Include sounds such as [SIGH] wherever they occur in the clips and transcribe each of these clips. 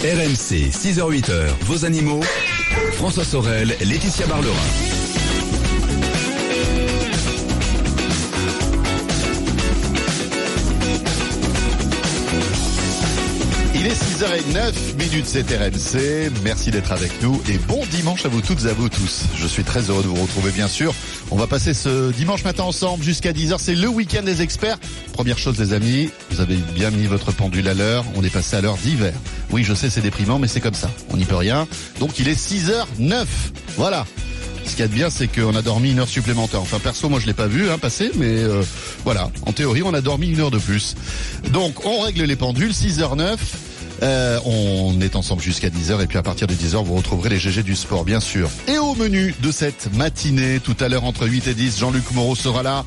RMC, 6h-8h, vos animaux. François Sorel, Laetitia Barlerin. Il est 6h09 minutes, c'est. Merci d'être avec nous et bon dimanche à vous toutes et à vous tous. Je suis très heureux de vous retrouver bien sûr. On va passer ce dimanche matin ensemble jusqu'à 10h. C'est le week-end des experts. Première chose les amis, vous avez bien mis votre pendule à l'heure. On est passé à l'heure d'hiver. Oui, je sais, c'est déprimant, mais c'est comme ça. On n'y peut rien. Donc il est 6h09. Voilà. Ce qu'il y a de bien, c'est qu'on a dormi une heure supplémentaire. Enfin, perso, moi, je l'ai pas vu hein, passer, mais euh, voilà. En théorie, on a dormi une heure de plus. Donc, on règle les pendules, 6h09. Euh, on est ensemble jusqu'à 10h et puis à partir de 10h vous retrouverez les GG du sport bien sûr. Et au menu de cette matinée, tout à l'heure entre 8 et 10, Jean-Luc Moreau sera là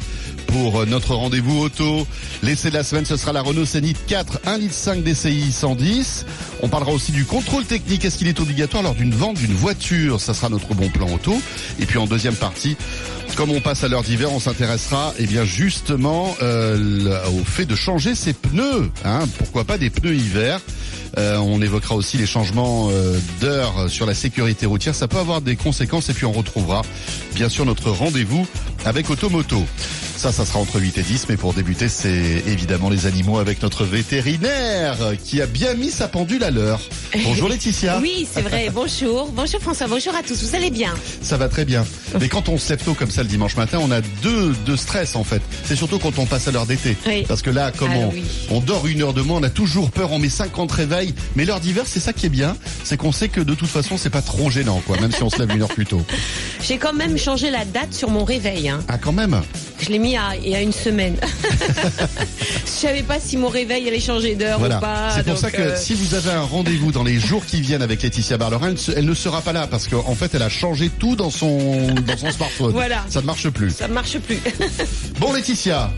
pour notre rendez-vous auto. L'essai de la semaine, ce sera la Renault Scénic 4, 1 litre 5 DCI 110. On parlera aussi du contrôle technique. Est-ce qu'il est obligatoire lors d'une vente d'une voiture? Ça sera notre bon plan auto. Et puis en deuxième partie, comme on passe à l'heure d'hiver, on s'intéressera eh bien justement euh, au fait de changer ses pneus. Hein, pourquoi pas des pneus hiver? Euh, on évoquera aussi les changements euh, d'heure sur la sécurité routière. Ça peut avoir des conséquences et puis on retrouvera bien sûr notre rendez-vous avec Automoto. Ça, ça sera entre 8 et 10, mais pour débuter, c'est évidemment les animaux avec notre vétérinaire qui a bien mis sa pendule à l'heure. Bonjour [LAUGHS] Laetitia. Oui, c'est vrai. Bonjour. Bonjour François. Bonjour à tous. Vous allez bien? Ça va très bien. Mais quand on se lève tôt comme ça le dimanche matin, on a deux, deux stress en fait. C'est surtout quand on passe à l'heure d'été. Oui. Parce que là, comme Ah oui. on dort une heure de moins, on a toujours peur, on met 50 réveils. Mais l'heure d'hiver, c'est ça qui est bien. C'est qu'on sait que de toute façon, c'est pas trop gênant, quoi, même si on se lève une heure plus tôt. [LAUGHS] J'ai quand même changé la date sur mon réveil. hein. Ah, quand même? Je l'ai mis à, il y a une semaine. [LAUGHS] Je savais pas si mon réveil allait changer d'heure Voilà. ou pas. C'est pour donc, ça que euh, si vous avez un rendez-vous dans les jours qui viennent avec Laetitia Barlerin, elle, ne sera pas là parce qu'en fait, elle a changé tout dans son, dans son smartphone. Voilà. Ça ne marche plus. ça marche plus. [LAUGHS] Bon, Laetitia.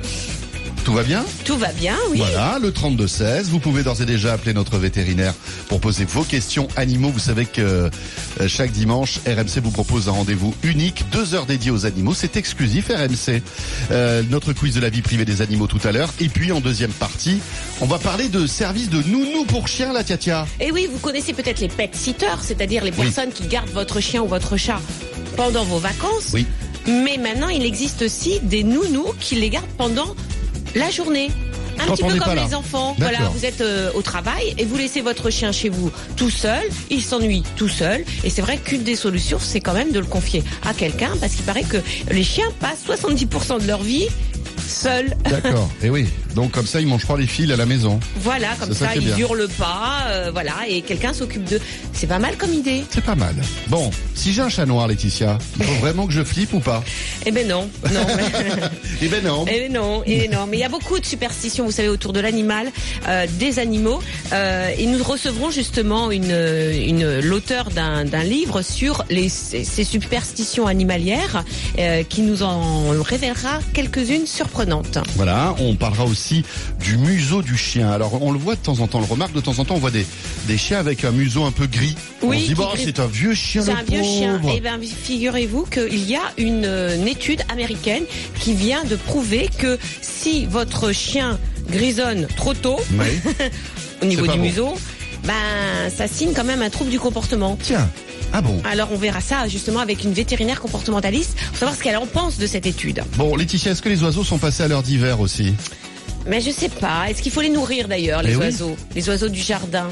Tout va bien Tout va bien, oui. Voilà, le 32-16. Vous pouvez d'ores et déjà appeler notre vétérinaire pour poser vos questions animaux. Vous savez que euh, chaque dimanche, RMC vous propose un rendez-vous unique, deux heures dédiées aux animaux. C'est exclusif RMC. Euh, notre quiz de la vie privée des animaux tout à l'heure. Et puis en deuxième partie, on va parler de services de nounou pour chiens, la tia Et oui, vous connaissez peut-être les pet sitters, c'est-à-dire les Oui. personnes qui gardent votre chien ou votre chat pendant vos vacances. Oui. Mais maintenant, il existe aussi des nounous qui les gardent pendant la journée. Un Quand petit peu comme les enfants. Voilà, vous êtes euh, au travail et vous laissez votre chien chez vous tout seul. Il s'ennuie tout seul. Et c'est vrai qu'une des solutions, c'est quand même de le confier à quelqu'un parce qu'il paraît que les chiens passent 70% de leur vie seuls. D'accord. [LAUGHS] Et oui. Donc comme ça, ils mangent pas les fils à la maison. Voilà, comme ça ça, ils hurlent pas. euh, voilà, et quelqu'un s'occupe d'eux. C'est pas mal comme idée. C'est pas mal. Bon, si j'ai un chat noir, Laetitia, il faut vraiment que je flippe ou pas Eh ben non, non. [LAUGHS] Eh ben non. Eh non, eh non, mais il y a beaucoup de superstitions, vous savez, autour de l'animal, euh, des animaux, euh, et nous recevrons justement une, une l'auteur d'un livre sur les ces, ces superstitions animalières, qui nous en révélera quelques-unes surprenantes. Voilà, on parlera aussi du museau du chien. Alors on le voit de temps en temps, on le remarque de temps en temps, on voit des, des chiens avec un museau un peu gris. Oui, on se dit, bon, c'est un vieux chien, C'est un vieux chien. Eh bien, figurez-vous qu'il y a une, euh, une étude américaine qui vient de prouver que si votre chien grisonne trop tôt, Oui. [LAUGHS] au niveau du bon. museau, ben ça signe quand même un trouble du comportement. Tiens, ah bon? Alors on verra ça justement avec une vétérinaire comportementaliste pour savoir ce qu'elle en pense de cette étude. Bon, Laetitia, est-ce que les oiseaux sont passés à l'heure d'hiver aussi? Mais je sais pas, est-ce qu'il faut les nourrir d'ailleurs les Eh oui. oiseaux, les oiseaux du jardin?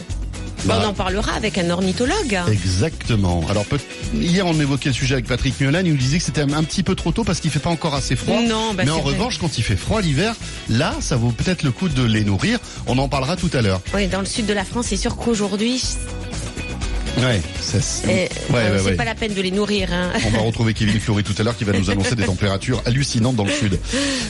Bah. On en parlera avec un ornithologue. Exactement. Alors peut- hier on évoquait le sujet avec Patrick Miolan, il nous disait que c'était un, un petit peu trop tôt parce qu'il fait pas encore assez froid. Non, bah, Mais en vrai. revanche, quand il fait froid l'hiver, là, ça vaut peut-être le coup de les nourrir. On en parlera tout à l'heure. Oui, dans le sud de la France, c'est sûr qu'aujourd'hui, Ouais, c'est- euh, ouais, euh, ouais, c'est ouais. pas la peine de les nourrir. Hein. On va retrouver Kevin Fleury tout à l'heure qui va nous annoncer des températures [LAUGHS] hallucinantes dans le sud.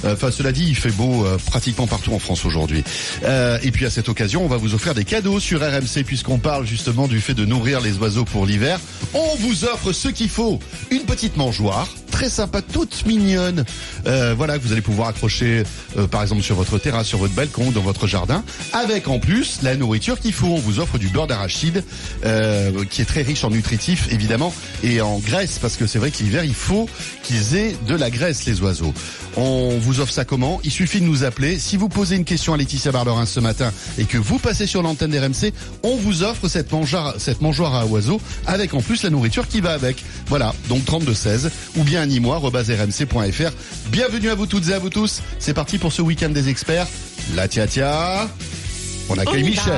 Euh, Enfin, cela dit, il fait beau euh, pratiquement partout en France aujourd'hui. Euh, et puis à cette occasion, on va vous offrir des cadeaux sur RMC puisqu'on parle justement du fait de nourrir les oiseaux pour l'hiver. On vous offre ce qu'il faut. Une petite mangeoire, très sympas, toutes mignonnes. Euh, voilà, que vous allez pouvoir accrocher, euh, par exemple, sur votre terrasse, sur votre balcon, dans votre jardin, avec en plus la nourriture qu'il faut. On vous offre du beurre d'arachide, euh, qui est très riche en nutritifs, évidemment, et en graisse, parce que c'est vrai que l'hiver, il faut qu'ils aient de la graisse, les oiseaux. On vous offre ça comment? Il suffit de nous appeler. Si vous posez une question à Laetitia Barberin ce matin et que vous passez sur l'antenne d'RMC, on vous offre cette mangeoire, cette mangeoire à oiseaux avec en plus la nourriture qui va avec. Voilà, donc 3216 ou bien animois.rmc.fr. Bienvenue à vous toutes et à vous tous. C'est parti pour ce week-end des experts. La tia tia. On accueille Michel.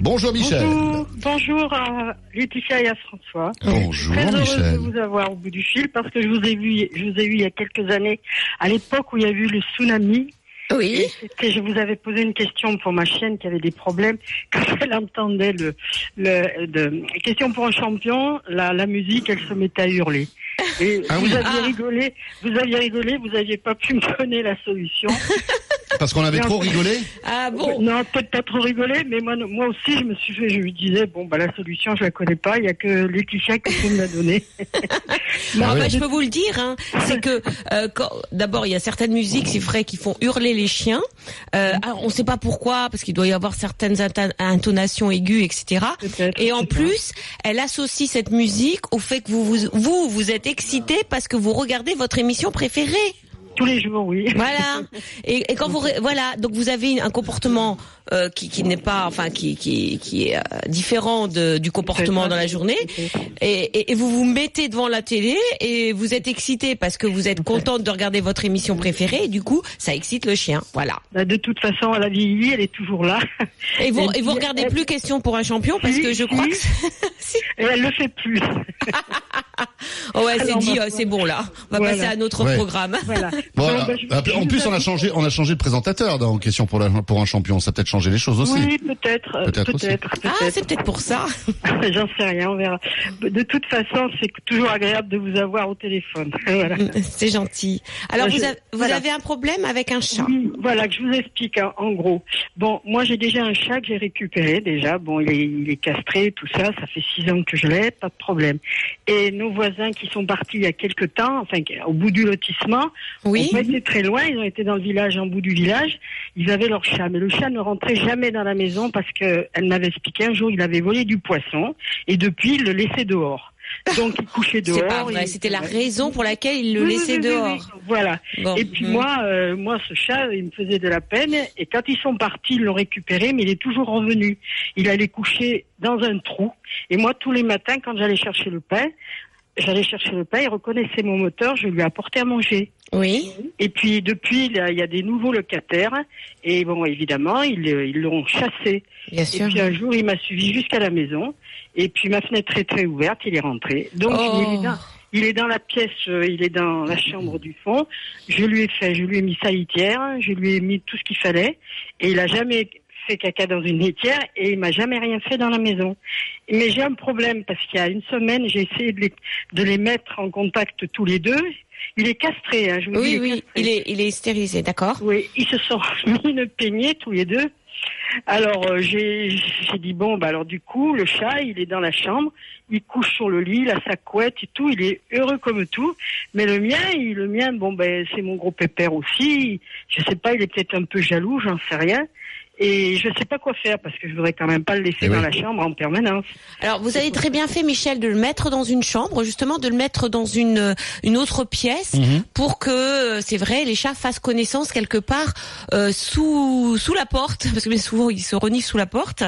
Bonjour Michel. Bonjour, bonjour à Laetitia et à François. Bonjour Très heureuse Michel. de vous avoir au bout du fil parce que je vous ai vu, je vous ai eu il y a quelques années, à l'époque où il y a eu le tsunami. Oui. Je vous avais posé une question pour ma chienne qui avait des problèmes [LAUGHS] quand elle entendait le, le de, question pour un champion, la, la musique, elle se mettait à hurler. Et Ah vous oui. aviez Ah. rigolé, vous aviez rigolé, vous aviez pas pu me [LAUGHS] donner la solution. Parce qu'on avait trop rigolé Ah bon. Non, peut-être pas trop rigolé, mais moi, moi aussi, je me suis fait, je me disais, bon, bah, la solution, je la connais pas, il y a que Laetitia qui me la donner. [LAUGHS] Non, Ah bah, je peux vous le dire, hein, c'est que euh, quand- d'abord il y a certaines musiques, c'est vrai, qui font hurler les chiens. Euh, alors, on ne sait pas pourquoi, parce qu'il doit y avoir certaines intonations aiguës, etc. Et en plus, elle associe cette musique au fait que vous vous vous, vous êtes excité parce que vous regardez votre émission préférée. Tous les jours, oui. Voilà. Et, et quand vous voilà, donc vous avez un comportement euh, qui, qui n'est pas, enfin qui qui, qui est euh, différent de, du comportement dans la journée. Et, et, et vous vous mettez devant la télé et vous êtes excité parce que vous êtes contente de regarder votre émission préférée. Et du coup, ça excite le chien. Voilà. Bah, De toute façon, elle a vieilli, elle est toujours là. Et vous [LAUGHS] Et vous regardez plus question pour un champion parce Si, que je si. crois que [LAUGHS] si. Et elle le fait plus. [LAUGHS] oh ouais, c'est dit, euh, c'est bon là. On va Voilà. passer à notre Ouais. programme. Voilà. Voilà. Non, bah, En plus, on a changé, on a changé de présentateur dans question pour, la, pour un champion. Ça a peut-être changé les choses aussi. Oui, peut-être. euh. Ah, c'est peut-être pour ça. [LAUGHS] J'en sais rien, on verra. De toute façon, c'est toujours agréable de vous avoir au téléphone. [LAUGHS] Voilà. C'est gentil. Alors vous, voilà. avez un problème avec un chat. Oui, voilà, que je vous explique hein, en gros. Bon, moi j'ai déjà un chat que j'ai récupéré déjà. Bon, il est, il est castré, tout ça. Ça fait six ans que je l'ai, pas de problème. Et nos voisins qui sont partis il y a quelque temps, enfin au bout du lotissement, Oui. ont pas été très loin. Ils ont été dans le village, en bout du village. Ils avaient leur chat, mais le chat ne rentrait jamais dans la maison parce que elle m'avait expliqué un jour il avait volé du poisson et depuis il le laissait dehors. Donc il couchait dehors. C'était la raison pour laquelle il le Oui, laissait oui, oui, dehors. Voilà. Bon. Et puis Mhm. moi, euh, moi, ce chat, il me faisait de la peine. Et quand ils sont partis, ils l'ont récupéré, mais il est toujours revenu. Il allait coucher dans un trou. Et moi, tous les matins, quand j'allais chercher le pain, j'allais chercher le pain, il reconnaissait mon moteur, je lui apportais à manger. Oui. Et puis depuis, il y a des nouveaux locataires. Et bon, évidemment, ils euh, ils l'ont chassé. Bien Et sûr. puis un jour, il m'a suivi jusqu'à la maison. Et puis ma fenêtre est très ouverte, il est rentré. Donc Oh. il, est dans, il est dans la pièce, euh, il est dans la chambre du fond. Je lui ai fait, je lui ai mis sa litière, je lui ai mis tout ce qu'il fallait. Et il a jamais fait caca dans une litière et il m'a jamais rien fait dans la maison. Mais j'ai un problème parce qu'il y a une semaine, j'ai essayé de les, de les mettre en contact tous les deux. Il est castré, hein, je vous dis. Oui, est oui. castré. Il est, il est stérilisé, d'accord. Oui, ils se sont [LAUGHS] mis une peignée tous les deux. Alors euh, j'ai j'ai dit bon bah alors du coup le chat il est dans la chambre, il couche sur le lit, il a sa couette et tout, il est heureux comme tout. Mais le mien, il, le mien bon ben c'est mon gros pépère aussi. Je sais pas, il est peut-être un peu jaloux, j'en sais rien. Et je sais pas quoi faire parce que je voudrais quand même pas le laisser Eh dans oui. la chambre en permanence. Alors vous avez très bien fait, Michel, de le mettre dans une chambre, justement, de le mettre dans une une autre pièce Mhm. pour que, euh, c'est vrai, les chats fassent connaissance quelque part euh, sous sous la porte, [LAUGHS] parce que bien souvent ils se reniflent sous la porte.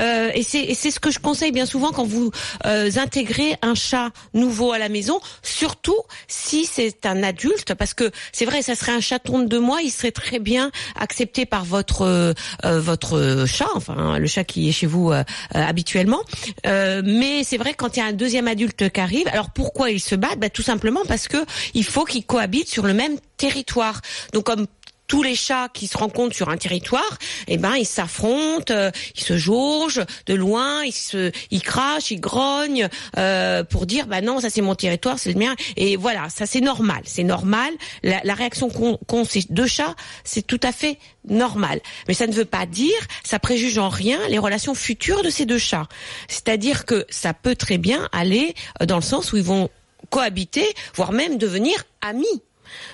Euh, et c'est et c'est ce que je conseille bien souvent quand vous euh, intégrez un chat nouveau à la maison, surtout si c'est un adulte, parce que c'est vrai, ça serait un chaton de deux mois, il serait très bien accepté par votre euh, votre chat, enfin le chat qui est chez vous euh, euh, habituellement. Euh, mais c'est vrai quand il y a un deuxième adulte qui arrive, alors pourquoi ils se battent bah, Tout simplement parce que il faut qu'ils cohabitent sur le même territoire. Donc comme tous les chats qui se rencontrent sur un territoire, eh ben ils s'affrontent, euh, ils se jaugent de loin, ils se, ils crachent, ils grognent euh, pour dire bah non ça c'est mon territoire, c'est le mien. Et voilà, ça c'est normal, c'est normal. La, réaction qu'ont qu'ont ces deux chats, c'est tout à fait normal. Mais ça ne veut pas dire, ça préjuge en rien les relations futures de ces deux chats. C'est-à-dire que ça peut très bien aller euh, dans le sens où ils vont cohabiter, voire même devenir amis.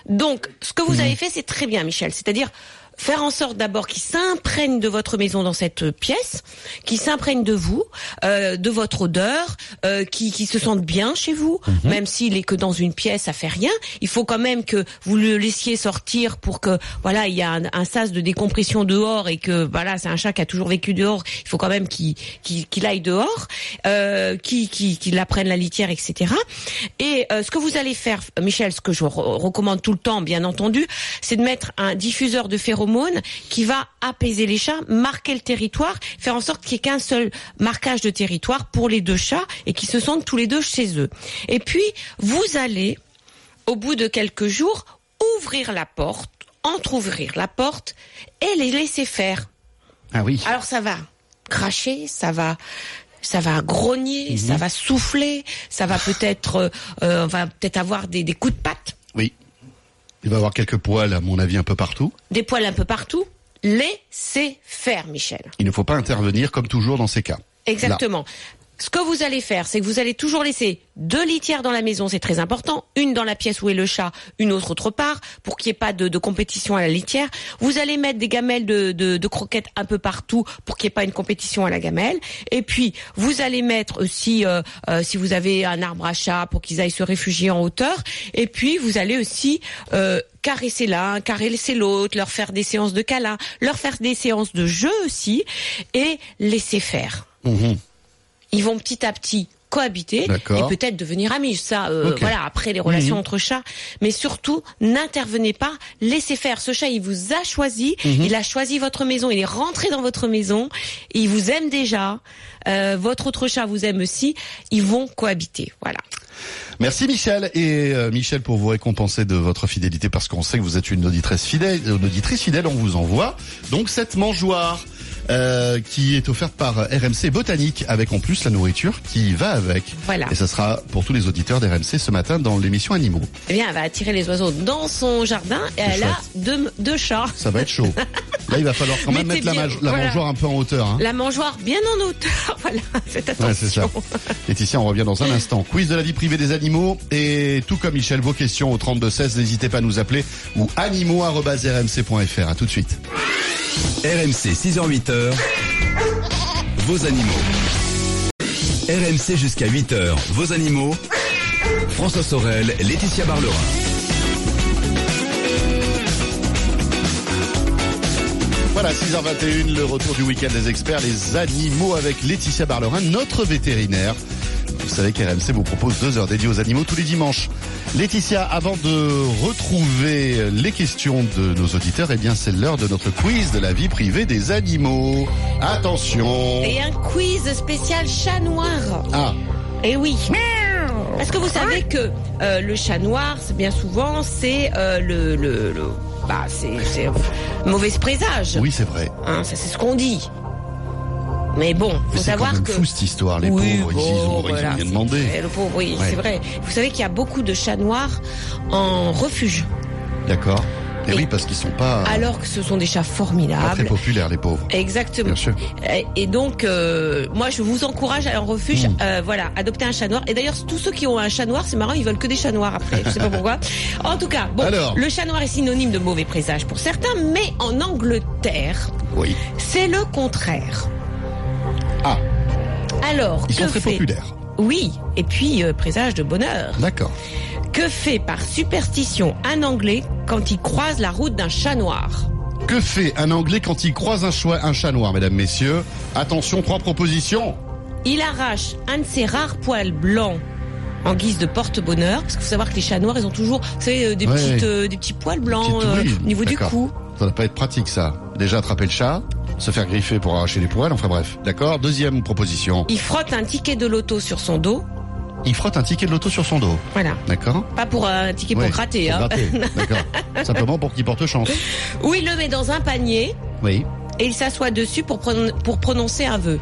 Donc, ce que vous avez fait, c'est très bien, Michel. C'est-à-dire faire en sorte d'abord qu'ils s'imprègnent de votre maison dans cette pièce, qu'ils s'imprègnent de vous, euh, de votre odeur, euh, qui, qui se sentent bien chez vous, Mhm. même s'il est que dans une pièce, ça fait rien. Il faut quand même que vous le laissiez sortir pour que voilà, il y a un, un sas de décompression dehors et que voilà, c'est un chat qui a toujours vécu dehors. Il faut quand même qu'il aille dehors, euh, qu'il apprenne la litière, etc. Et euh, ce que vous allez faire, Michel, ce que je re- recommande tout le temps, bien entendu, c'est de mettre un diffuseur de phéromones qui va apaiser les chats, marquer le territoire, faire en sorte qu'il n'y ait qu'un seul marquage de territoire pour les deux chats et qu'ils se sentent tous les deux chez eux. Et puis, vous allez, au bout de quelques jours, ouvrir la porte, entr'ouvrir la porte et les laisser faire. Ah oui. Alors ça va cracher, ça va ça va grogner, ça va souffler, ça va peut-être euh, euh, on va peut-être avoir des, des coups de patte, Oui. Il va y avoir quelques poils, à mon avis, un peu partout. des poils un peu partout. Laissez faire, Michel. Il ne faut pas intervenir comme toujours dans ces cas. Exactement. Ce que vous allez faire, c'est que vous allez toujours laisser deux litières dans la maison, c'est très important. Une dans la pièce où est le chat, une autre autre part, pour qu'il n'y ait pas de, de compétition à la litière. Vous allez mettre des gamelles de, de- de croquettes un peu partout pour qu'il n'y ait pas une compétition à la gamelle. Et puis, vous allez mettre aussi, euh, euh, si vous avez un arbre à chat, pour qu'ils aillent se réfugier en hauteur. Et puis, vous allez aussi euh, caresser l'un, caresser l'autre, leur faire des séances de câlins, leur faire des séances de jeu aussi, et laisser faire Mhm. Ils vont petit à petit cohabiter et peut-être devenir amis. Ça, euh, voilà, après les relations Mhm. entre chats. Mais surtout, n'intervenez pas, laissez faire. Ce chat, il vous a choisi, Mhm. il a choisi votre maison, il est rentré dans votre maison, il vous aime déjà. Euh, votre autre chat vous aime aussi. Ils vont cohabiter. Voilà. Merci Michel et euh, Michel pour vous récompenser de votre fidélité parce qu'on sait que vous êtes une auditrice fidèle, une auditrice fidèle, on vous envoie donc cette mangeoire euh, qui est offerte par RMC Botanique avec en plus la nourriture qui va avec. Voilà. Et ça sera pour tous les auditeurs d'RMC ce matin dans l'émission Animaux. Eh bien, elle va attirer les oiseaux dans son jardin et elle a deux, deux chats. Ça va être chaud. Là, il va falloir quand même Mettez mettre la, bien- mage- la voilà. mangeoire un peu en hauteur. Hein. La mangeoire bien en hauteur. [LAUGHS] Voilà, faites attention. Ouais, c'est ça. Laetitia, on revient dans un instant. Quiz de la vie privée des animaux. Et tout comme Michel, vos questions au 3216, n'hésitez pas à nous appeler ou animaux.rmc.fr. À tout de suite. RMC 6h-8h, vos animaux. RMC jusqu'à 8h, vos animaux. François Sorel, Laetitia Barlerin. Voilà, 6h21, le retour du week-end des experts, les animaux avec Laetitia Barlerin, notre vétérinaire. Vous savez qu'RMC vous propose deux heures dédiées aux animaux tous les dimanches. Laetitia, avant de retrouver les questions de nos auditeurs, eh bien c'est l'heure de notre quiz de la vie privée des animaux. Attention Et un quiz spécial chat noir. Ah, Eh oui. Est-ce que vous savez que euh, le chat noir, c'est bien souvent, c'est euh, le, le, le- bah, c'est, c'est mauvais présage. oui c'est vrai. Hein, ça, c'est ce qu'on dit. Mais bon, Mais faut quand savoir même que. fou cette histoire, les Oui, pauvres, bon, ils ont, ils ont voilà, demandé. vrai, Le pauvre, oui, Ouais. c'est vrai. Vous savez qu'il y a beaucoup de chats noirs en refuge, D'accord. Et, Et- oui, parce qu'ils sont pas, alors que ce sont des chats pas très formidables. populaires, les pauvres. Exactement. Bien sûr. Et- donc, euh, moi, je vous encourage à aller en refuge. Mm. euh, voilà, adopter un chat noir. Et d'ailleurs, tous ceux qui ont un chat noir, c'est marrant, ils veulent que des chats noirs après. Je sais pas [LAUGHS] pourquoi. En tout cas, bon, Alors. le chat noir est synonyme de mauvais présage pour certains, mais en Angleterre, Oui. c'est le contraire. Ah, Alors, ils que sont très fait populaires. Oui, et puis euh, présage de bonheur. D'accord. Que fait par superstition un Anglais quand il croise la route d'un chat noir Que fait un Anglais quand il croise un, choix, un chat noir, mesdames, messieurs? Attention, trois propositions. Il arrache un de ses rares poils blancs en guise de porte-bonheur, parce qu'il faut savoir que les chats noirs, ils ont toujours, vous savez, euh, des, Ouais. petites, euh, des petits poils blancs euh, au niveau du cou. Ça va pas être pratique, ça. Déjà attraper le chat, se faire griffer pour arracher les poils, enfin bref. D'accord Deuxième proposition. Il frotte un ticket de loto sur son dos. Il frotte un ticket de loto sur son dos. Voilà. D'accord Pas pour un ticket pour gratter, pour hein. gratter, [LAUGHS] D'accord. Simplement pour qu'il porte chance. [LAUGHS] Ou il le met dans un panier Oui. et il s'assoit dessus pour, pour prononcer un vœu.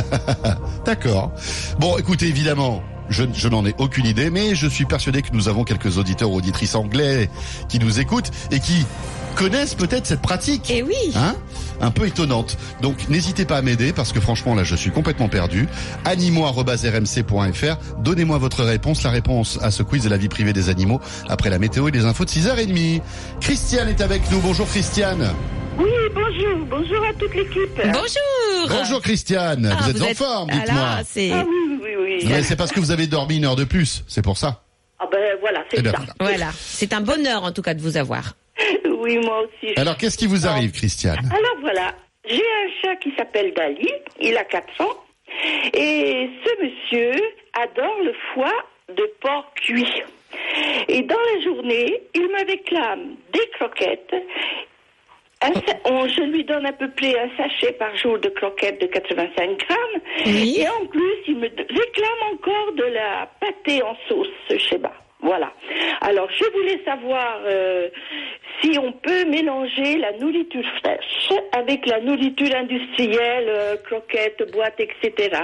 [LAUGHS] D'accord. Bon, écoutez, évidemment, Je, je n'en ai aucune idée, mais je suis persuadé que nous avons quelques auditeurs ou auditrices anglais qui nous écoutent et qui connaissent peut-être cette pratique. Et oui. Hein? Un peu étonnante. Donc n'hésitez pas à m'aider parce que franchement là je suis complètement perdu. Animaux@rmc.fr. Donnez-moi votre réponse. La réponse à ce quiz de la vie privée des animaux après la météo et les infos de 6h30. Christiane est avec nous. Bonjour Christiane. Oui, bonjour, bonjour à toute l'équipe. Bonjour. Bonjour Christiane. Ah, vous, êtes en forme, ah dites-moi. Ah oui, oui, oui. C'est parce que vous avez dormi une heure de plus, c'est pour ça. Ah ben voilà, c'est Eh ben ça. voilà. voilà, c'est un bonheur en tout cas de vous avoir. [LAUGHS] Oui, moi aussi. Alors qu'est-ce qui vous arrive Christiane Alors voilà, j'ai un chat qui s'appelle Dali, il a 4 ans, et ce monsieur adore le foie de porc cuit. Et dans la journée, il me réclame des croquettes. Un on- je lui donne à peu près un sachet par jour de croquettes de 85 grammes. Oui. Et en plus, il me réclame encore de la pâtée en sauce, ce schéma. Voilà. Alors, je voulais savoir euh, si on peut mélanger la nourriture fraîche avec la nourriture industrielle, euh, croquettes, boîtes, etc.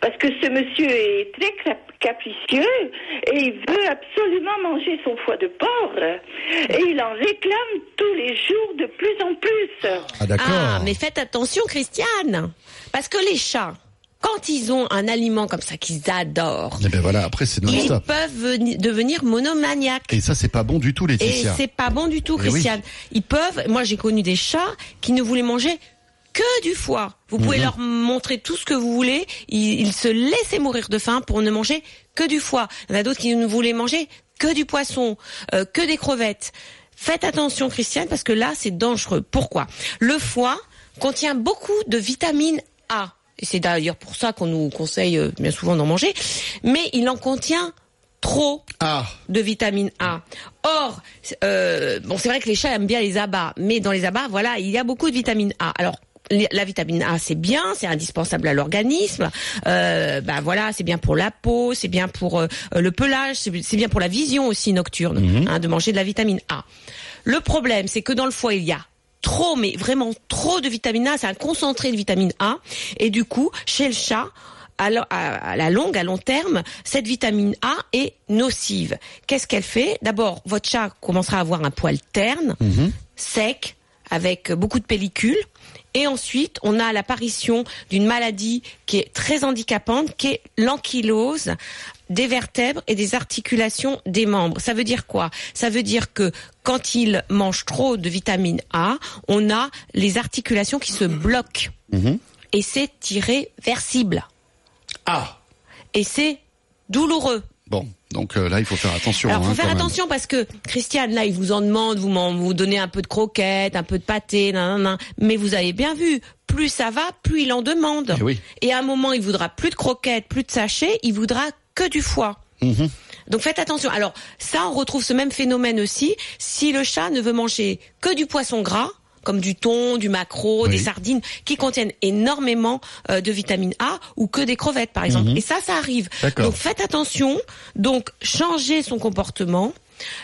Parce que ce monsieur est très cap- capricieux et il veut absolument manger son foie de porc. Et il en réclame tous les jours de plus en plus. Ah d'accord. Ah, mais faites attention, Christiane, parce que les chats, quand ils ont un aliment comme ça qu'ils adorent, Eh ben voilà, après c'est ils peuvent veni- devenir monomaniaques. Et ça c'est pas bon du tout Et Laetitia. c'est pas bon du tout, Eh oui. Christiane. Ils peuvent. Moi, j'ai connu des chats qui ne voulaient manger que du foie. Vous Mhm. pouvez leur montrer tout ce que vous voulez. Ils, ils se laissaient mourir de faim pour ne manger que du foie. Il y en a d'autres qui ne voulaient manger que du poisson, euh, que des crevettes. Faites attention, Christiane, parce que là, c'est dangereux. Pourquoi? Le foie contient beaucoup de vitamine A. Et c'est d'ailleurs pour ça qu'on nous conseille euh, bien souvent d'en manger. Mais il en contient trop Ah, de vitamine A. Or, euh, bon, c'est vrai que les chats aiment bien les abats, mais dans les abats, voilà, il y a beaucoup de vitamine A. Alors la vitamine A, c'est bien, c'est indispensable à l'organisme. Euh, bah voilà, c'est bien pour la peau, c'est bien pour euh, le pelage, c'est bien pour la vision aussi nocturne, hein, de manger de la vitamine A. Le problème, c'est que dans le foie, il y a trop, mais vraiment trop de vitamine A. C'est un concentré de vitamine A, et du coup, chez le chat, à la, longue, à long terme, cette vitamine A est nocive. Qu'est-ce qu'elle fait? D'abord, votre chat commencera à avoir un poil terne, sec, avec beaucoup de pellicules. Et ensuite, on a l'apparition d'une maladie qui est très handicapante, qui est l'ankylose des vertèbres et des articulations des membres. Ça veut dire quoi? Ça veut dire que quand il mange trop de vitamine A, on a les articulations qui se bloquent. Et c'est irréversible. ah. Et c'est douloureux. Bon, donc euh, là il faut faire attention. Alors, faut hein, faire même. attention parce que Christiane, là, il vous en demande, vous vous donnez un peu de croquettes, un peu de pâté, nan, nan, nan. mais vous avez bien vu, plus ça va, plus il en demande. Eh oui. Et à un moment, il voudra plus de croquettes, plus de sachets, il voudra que du foie. Mhm. Donc faites attention. Alors ça, on retrouve ce même phénomène aussi si le chat ne veut manger que du poisson gras comme du thon, du maquereau, Oui. des sardines, qui contiennent énormément euh, de vitamine A, ou que des crevettes, par exemple. Et ça, ça arrive. Mhm. Donc faites attention. Donc changez son comportement.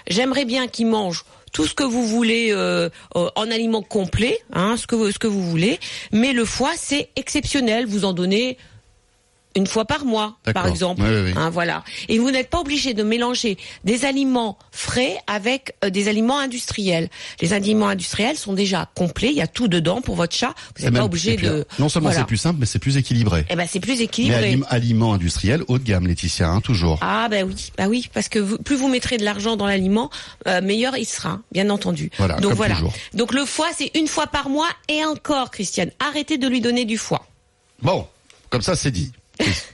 J'aimerais bien qu'il mange tout ce que vous voulez euh, euh, en aliments complets, hein, ce que ce que vous voulez. Mais le foie, c'est exceptionnel. Vous en donnez une fois par mois, par exemple. Oui, oui, oui. Hein, voilà. Et vous n'êtes pas obligé de mélanger des aliments frais avec euh, des aliments industriels. Les aliments industriels sont déjà complets. Il y a tout dedans pour votre chat. Vous n'êtes pas obligé de. euh, Non seulement Voilà. c'est plus simple, mais c'est plus équilibré. Eh ben, c'est plus Mais équilibré. alim- aliments industriels haut de gamme, Laetitia, hein, toujours. Ah ben oui, bah oui, parce que vous- plus vous mettrez de l'argent dans l'aliment, euh, meilleur il sera, bien entendu. Voilà, Donc voilà. toujours. Donc le foie, c'est une fois par mois et encore, Christiane, arrêtez de lui donner du foie. Bon, comme ça c'est dit.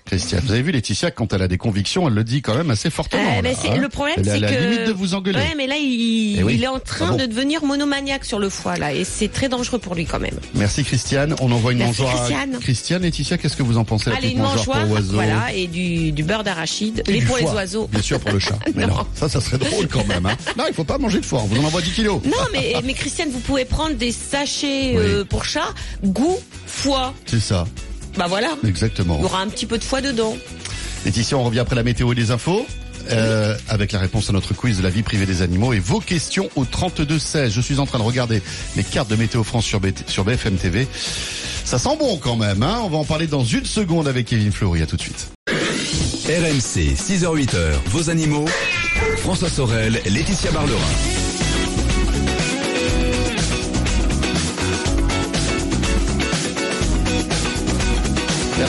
Christiane, vous avez vu Laetitia, quand elle a des convictions, elle le dit quand même assez fortement. Euh, là, hein. le problème, c'est la que limite de vous engueuler. Ouais, mais là, il, Eh oui. il est en train Ah bon. de devenir monomaniaque sur le foie là, et c'est très dangereux pour lui quand même. Merci Christiane. On envoie une Merci, mangeoire Christiane. Christiane. Laetitia, qu'est-ce que vous en pensez la Allez, petite une mangeoire mangeoire, pour oiseaux voilà, et du, du beurre d'arachide, du pour les oiseaux. Bien sûr pour le chat. [LAUGHS] Mais non. Non. ça, ça serait drôle quand même. Hein. Non, il faut pas manger de foie. On vous en envoie 10 kilos. Non, mais, mais Christiane, vous pouvez prendre des sachets Oui. euh, pour chat, goût, foie. C'est ça, Bah voilà, exactement. il y aura un petit peu de foie dedans. Laetitia, on revient après la météo et les infos. euh, avec la réponse à notre quiz de la vie privée des animaux et vos questions au 32-16. Je suis en train de regarder les cartes de Météo France sur, sur BFM TV. Ça sent bon quand même, hein On va en parler dans une seconde avec Kevin Fleury. À tout de suite. RMC, 6h-8h, vos animaux. François Sorel, Laetitia Barlerin.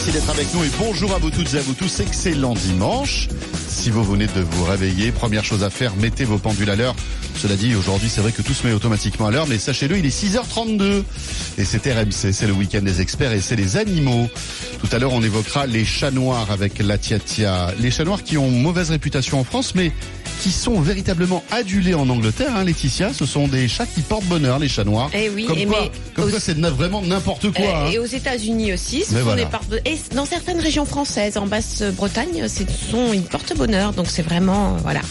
Merci d'être avec nous et bonjour à vous toutes et à vous tous. Excellent dimanche. Si vous venez de vous réveiller, première chose à faire, mettez vos pendules à l'heure. Cela dit, aujourd'hui, c'est vrai que tout se met automatiquement à l'heure, mais sachez-le, il est 6h32. Et c'est RMC, c'est le week-end des experts et c'est les animaux. Tout à l'heure, on évoquera les chats noirs avec la Tiatia. Les chats noirs qui ont mauvaise réputation en France, mais qui sont véritablement adulés en Angleterre, hein, Laetitia. Ce sont des chats qui portent bonheur, les chats noirs. Eh oui, comme et quoi, mais comme aux- quoi c'est vraiment n'importe quoi. Euh, hein. Et aux États-Unis aussi, ce Mais sont voilà. des porte Et dans certaines régions françaises, en Basse-Bretagne, ce sont une porte-bonheur. Donc c'est vraiment, euh, voilà,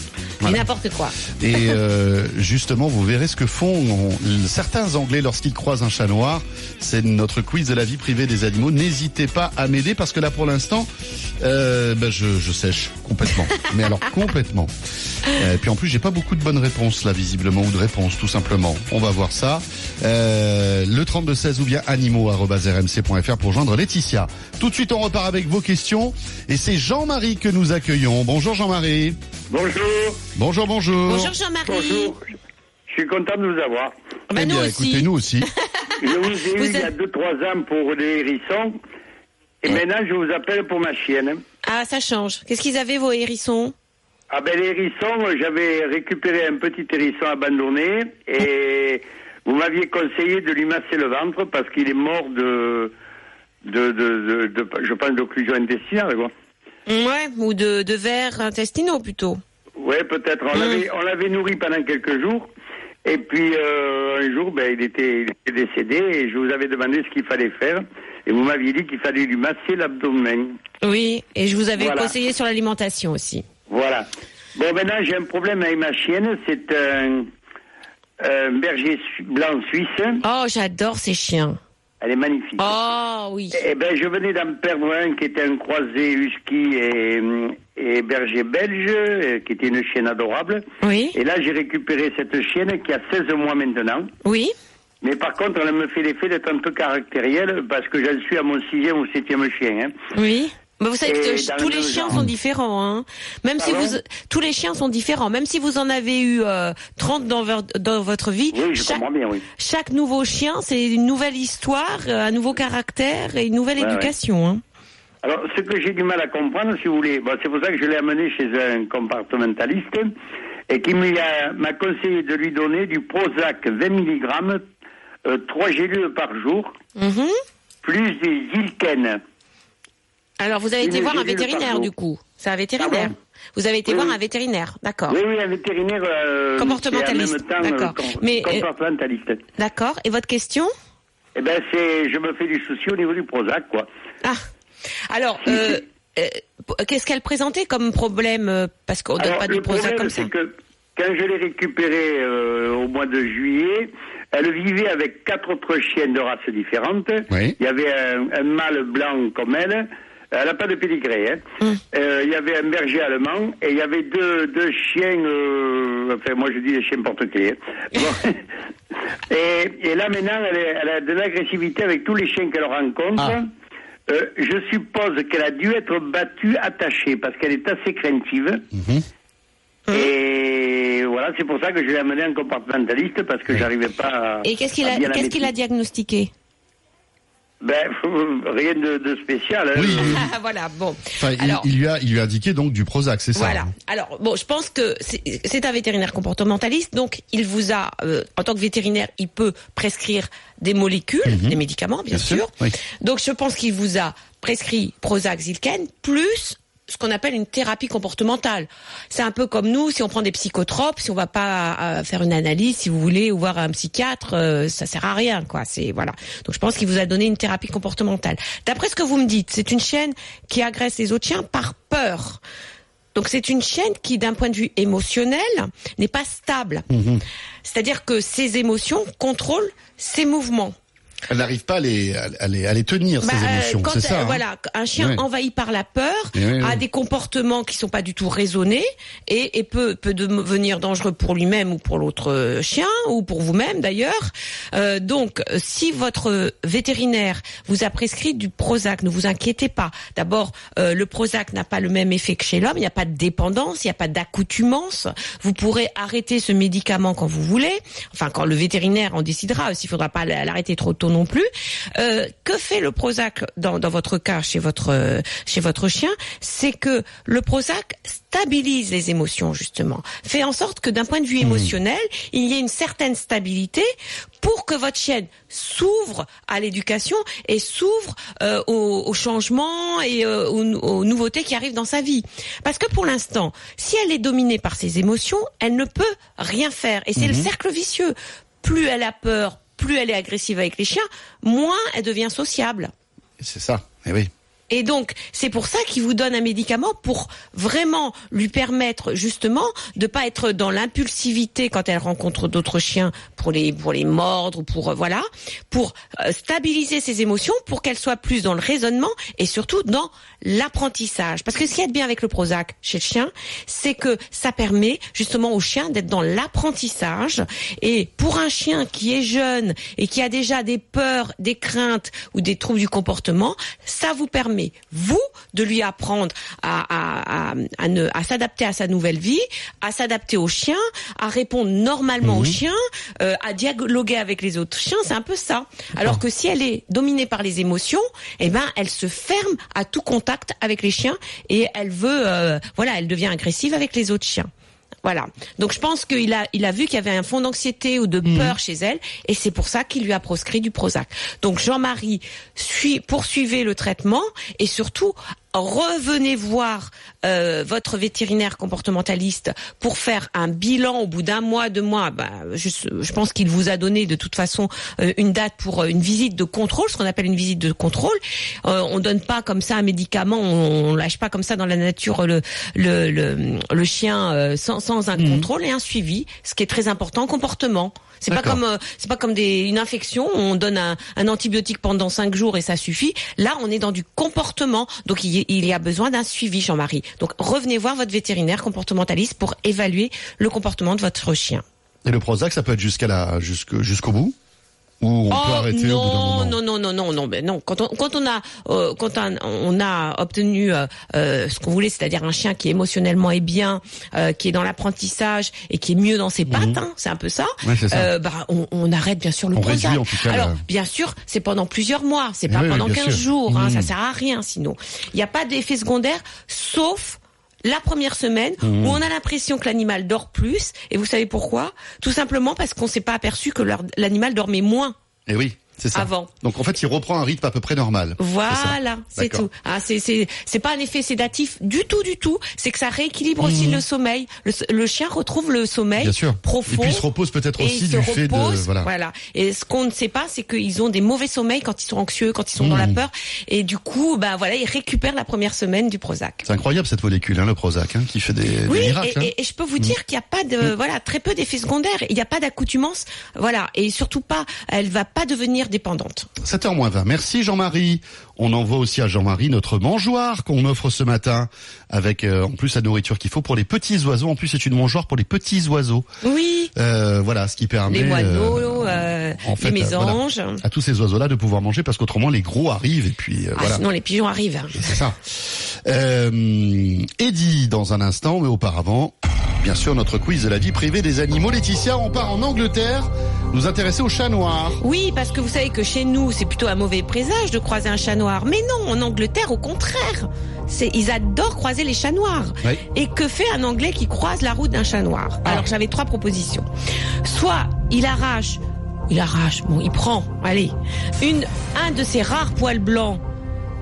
Voilà. n'importe quoi. Et euh, [LAUGHS] justement, vous verrez ce que font on- certains Anglais lorsqu'ils croisent un chat noir. C'est notre quiz de la vie privée des animaux. N'hésitez pas à m'aider parce que là, pour l'instant, euh, ben, je, je sèche complètement. [LAUGHS] Mais alors complètement. Et puis en plus, j'ai pas beaucoup de bonnes réponses là, visiblement, ou de réponses tout simplement. On va voir ça. Euh, le 3216 ou bien animaux@rmc.fr pour joindre Laetitia. Tout de suite, on repart avec vos questions. Et c'est Jean-Marie que nous accueillons. Bonjour Jean-Marie. Bonjour, Bonjour, bonjour. Bonjour Jean-Marie. Je suis content de vous avoir. Bah, Eh nous bien, aussi. écoutez, nous aussi. [LAUGHS] Je vous ai Vous eu il y a êtes- 2-3 ans pour des hérissons. Et maintenant, je vous appelle pour ma chienne. Ah, ça change. Qu'est-ce qu'ils avaient vos hérissons Ah ben, les hérissons, euh, j'avais récupéré un petit hérisson abandonné et vous m'aviez conseillé de lui masser le ventre parce qu'il est mort de, de, de, de, de- je pense, d'occlusion intestinale, quoi. Ouais, ou de, de vers intestinaux plutôt. Ouais, peut-être. On Mm. l'avait, on l'avait nourri pendant quelques jours. Et puis euh, un jour, ben, il était, il était décédé et je vous avais demandé ce qu'il fallait faire. Et vous m'aviez dit qu'il fallait lui masser l'abdomen. Oui, et je vous avais Voilà. conseillé sur l'alimentation aussi. Voilà. Bon, maintenant, j'ai un problème avec ma chienne. C'est un, un berger blanc suisse. Oh, j'adore ces chiens. Elle est magnifique. Oh oui. Eh ben, je venais d'en perdre un qui était un croisé husky et, et berger belge, euh, qui était une chienne adorable. Oui, Et là, j'ai récupéré cette chienne qui a 16 mois maintenant. oui. Mais par contre, elle me fait l'effet d'être un peu caractérielle parce que j'en suis à mon sixième ou septième chien. Hein. Oui. Bah, vous savez que tous le les chiens genre. sont différents, hein. Même si Pardon vous, tous les chiens sont différents. Même si vous en avez eu euh, 30 dans, vo- dans votre vie, Oui, je chaque, comprends bien, oui. chaque nouveau chien, c'est une nouvelle histoire, euh, un nouveau caractère et une nouvelle Ouais, éducation. Hein. Alors, ce que j'ai du mal à comprendre, si vous voulez, bon, c'est pour ça que je l'ai amené chez un compartimentaliste et qui m'a conseillé de lui donner du Prozac 20 mg, euh, 3 gélules par jour, Mhm. plus des Zilken. Alors, vous avez été voir un vétérinaire du coup. C'est un vétérinaire. Pardon vous avez été Oui, voir oui. un vétérinaire, d'accord. Oui, oui, un vétérinaire euh, Comportementaliste, qui est en même temps d'accord. euh, Mais, euh, comportementaliste. D'accord. Et votre question? Eh ben, c'est, je me fais du souci au niveau du Prozac, quoi. Ah. Alors, euh, euh, qu'est-ce qu'elle présentait comme problème Parce qu'on donne Alors, pas du Prozac problème, comme ça? c'est que quand je l'ai récupérée euh, au mois de juillet, elle vivait avec quatre autres chiennes de races différentes. Oui. Il y avait un, un mâle blanc comme elle. Elle n'a pas de pédigré. Hein. Hum. Euh, il y avait un berger allemand et il y avait deux, deux chiens, euh, enfin moi je dis des chiens porte-clés. hein. Bon. [LAUGHS] et, et là maintenant, elle, est- elle a de l'agressivité avec tous les chiens qu'elle rencontre. Ah. Euh, je suppose qu'elle a dû être battue, attachée, parce qu'elle est assez craintive. Et voilà, c'est pour ça que je l'ai amené en comportementaliste, parce que j'arrivais pas à. Et qu'est-ce qu'il a, qu'est-ce qu'il a diagnostiqué? Ben, [LAUGHS] rien de, de spécial. hein. Oui, oui. [LAUGHS] Voilà, bon. Enfin, il- Alors, il, lui a, il lui a indiqué donc du Prozac, c'est ça Voilà. hein Alors bon, je pense que c'est c'est un vétérinaire comportementaliste, donc il vous a, euh, en tant que vétérinaire, il peut prescrire des molécules, des médicaments, bien, Mhm. Bien sûr, sûr. oui. Donc je pense qu'il vous a prescrit Prozac, Zilken, plus ce qu'on appelle une thérapie comportementale. C'est un peu comme nous, si on prend des psychotropes, si on va pas euh, faire une analyse, si vous voulez, ou voir un psychiatre, euh, ça sert à rien, quoi. C'est voilà. Donc je pense qu'il vous a donné une thérapie comportementale. D'après ce que vous me dites, c'est une chienne qui agresse les autres chiens par peur. Donc c'est une chienne qui, d'un point de vue émotionnel, n'est pas stable. C'est-à-dire que ses émotions contrôlent ses mouvements. Elle n'arrive pas à les, à les, à les tenir, Bah, ces euh, émotions. quand, C'est ça. euh, hein. voilà, un chien envahi par la peur oui, a des comportements qui sont pas du tout raisonnés et, et peut, peut devenir dangereux pour lui-même ou pour l'autre euh, chien ou pour vous-même d'ailleurs. Euh, donc, si votre vétérinaire vous a prescrit du Prozac, ne vous inquiétez pas. D'abord, euh, le Prozac n'a pas le même effet que chez l'homme. Il n'y a pas de dépendance, il n'y a pas d'accoutumance. Vous pourrez arrêter ce médicament quand vous voulez. Enfin, quand le vétérinaire en décidera. S'il faudra pas l'arrêter trop tôt non plus. Euh, que fait le Prozac dans, dans votre cas chez votre euh, chez votre chien? C'est que le Prozac stabilise les émotions justement, fait en sorte que d'un point de vue émotionnel, il y ait une certaine stabilité pour que votre chienne s'ouvre à l'éducation et s'ouvre euh, aux, aux changements et euh, aux, aux nouveautés qui arrivent dans sa vie. Parce que pour l'instant, si elle est dominée par ses émotions, elle ne peut rien faire et c'est le cercle vicieux. Plus elle a peur, plus elle est agressive avec les chiens, moins elle devient sociable. C'est ça. Eh oui. Et donc, c'est pour ça qu'il vous donne un médicament pour vraiment lui permettre justement de pas être dans l'impulsivité quand elle rencontre d'autres chiens pour les pour les mordre ou pour euh, voilà, pour euh, stabiliser ses émotions pour qu'elle soit plus dans le raisonnement et surtout dans l'apprentissage. Parce que ce qui est bien avec le Prozac chez le chien, c'est que ça permet justement au chien d'être dans l'apprentissage et pour un chien qui est jeune et qui a déjà des peurs, des craintes ou des troubles du comportement, ça vous permet vous de lui apprendre à, à, à, à ne- à s'adapter à sa nouvelle vie, à s'adapter au chien, à répondre normalement au chien, euh, à dialoguer avec les autres chiens, c'est un peu ça. Alors que si elle est dominée par les émotions, eh ben elle se ferme à tout contact avec les chiens et elle veut, euh, voilà, elle devient agressive avec les autres chiens. Voilà. Donc je pense qu'il a, il a vu qu'il y avait un fond d'anxiété ou de peur chez elle, et c'est pour ça qu'il lui a proscrit du Prozac. Donc Jean-Marie, poursuivez le traitement et surtout revenez voir euh, votre vétérinaire comportementaliste pour faire un bilan au bout d'un mois, deux mois. Bah, je, je pense qu'il vous a donné de toute façon euh, une date pour euh, une visite de contrôle, ce qu'on appelle une visite de contrôle. Euh, on donne pas comme ça un médicament, on, on lâche pas comme ça dans la nature le le, le, le chien sans, sans un contrôle et un suivi, ce qui est très important, comportement. C'est pas comme c'est pas comme des, une infection, on donne un, un antibiotique pendant cinq jours et ça suffit. Là, on est dans du comportement, donc il y, il y a besoin d'un suivi, Jean-Marie. Donc revenez voir votre vétérinaire comportementaliste pour évaluer le comportement de votre chien. Et le Prozac, ça peut être jusqu'à la, jusqu'au bout? Ou on peut Oh, arrêter au bout d'un moment non, non, non, non, non, ben non. Quand on, quand on a, euh, quand on, on a obtenu euh, euh, ce qu'on voulait, c'est-à-dire un chien qui émotionnellement est bien, euh, qui est dans l'apprentissage et qui est mieux dans ses pattes, hein, c'est un peu ça. Mhm. Ouais, ça. Euh, bah, on, on arrête bien sûr le On Prozac. réduit, en tout cas, Alors, bien sûr, c'est pendant plusieurs mois, c'est pas oui, oui, pendant bien 15 sûr. jours, hein, Mhm. ça sert à rien sinon. Il n'y a pas d'effet secondaire, sauf la première semaine où on a l'impression que l'animal dort plus. Et vous savez pourquoi? Tout simplement parce qu'on s'est pas aperçu que l'animal dormait moins. Eh oui, ça. Avant. Donc en fait, il reprend un rythme à peu près normal. Voilà, c'est tout. Ah, c'est pas un effet sédatif du tout du tout. C'est que ça rééquilibre aussi le sommeil. Le, le chien retrouve le sommeil. Bien sûr. profond. Et puis il se repose peut-être aussi du fait de repose, voilà. Et ce qu'on ne sait pas, c'est qu'ils ont des mauvais sommeils quand ils sont anxieux, quand ils sont dans Mmh. la peur. Et du coup, ben voilà, ils récupèrent la première semaine du Prozac. C'est incroyable cette molécule, hein, le Prozac, hein, qui fait des, des Oui, miracles. et, hein. et- et je peux vous dire qu'il n'y a pas de, voilà, très peu d'effets secondaires. Il n'y a pas d'accoutumance, voilà, et surtout pas, elle va pas devenir dépendante. 7h moins 20. Merci Jean-Marie. On envoie aussi à Jean-Marie notre mangeoire qu'on offre ce matin avec euh, en plus la nourriture qu'il faut pour les petits oiseaux. En plus, c'est une mangeoire pour les petits oiseaux. Oui, Euh, voilà, ce qui permet les moineaux, euh, en fait, les voilà, mésanges. à tous ces oiseaux-là de pouvoir manger parce qu'autrement les gros arrivent et puis Ah, voilà. sinon les pigeons arrivent. hein. C'est ça. Eddie dans un instant, mais auparavant, bien sûr, notre quiz de la vie privée des animaux. Laetitia, on part en Angleterre, nous intéresser au chat noir. Oui, parce que vous savez que chez nous, c'est plutôt un mauvais présage de croiser un chat noir. Mais non, en Angleterre, au contraire. C'est, ils adorent croiser les chats noirs. Oui. Et que fait un Anglais qui croise la route d'un chat noir Alors j'avais trois propositions. Soit il arrache, il arrache, bon, il prend, allez, une, un de ses rares poils blancs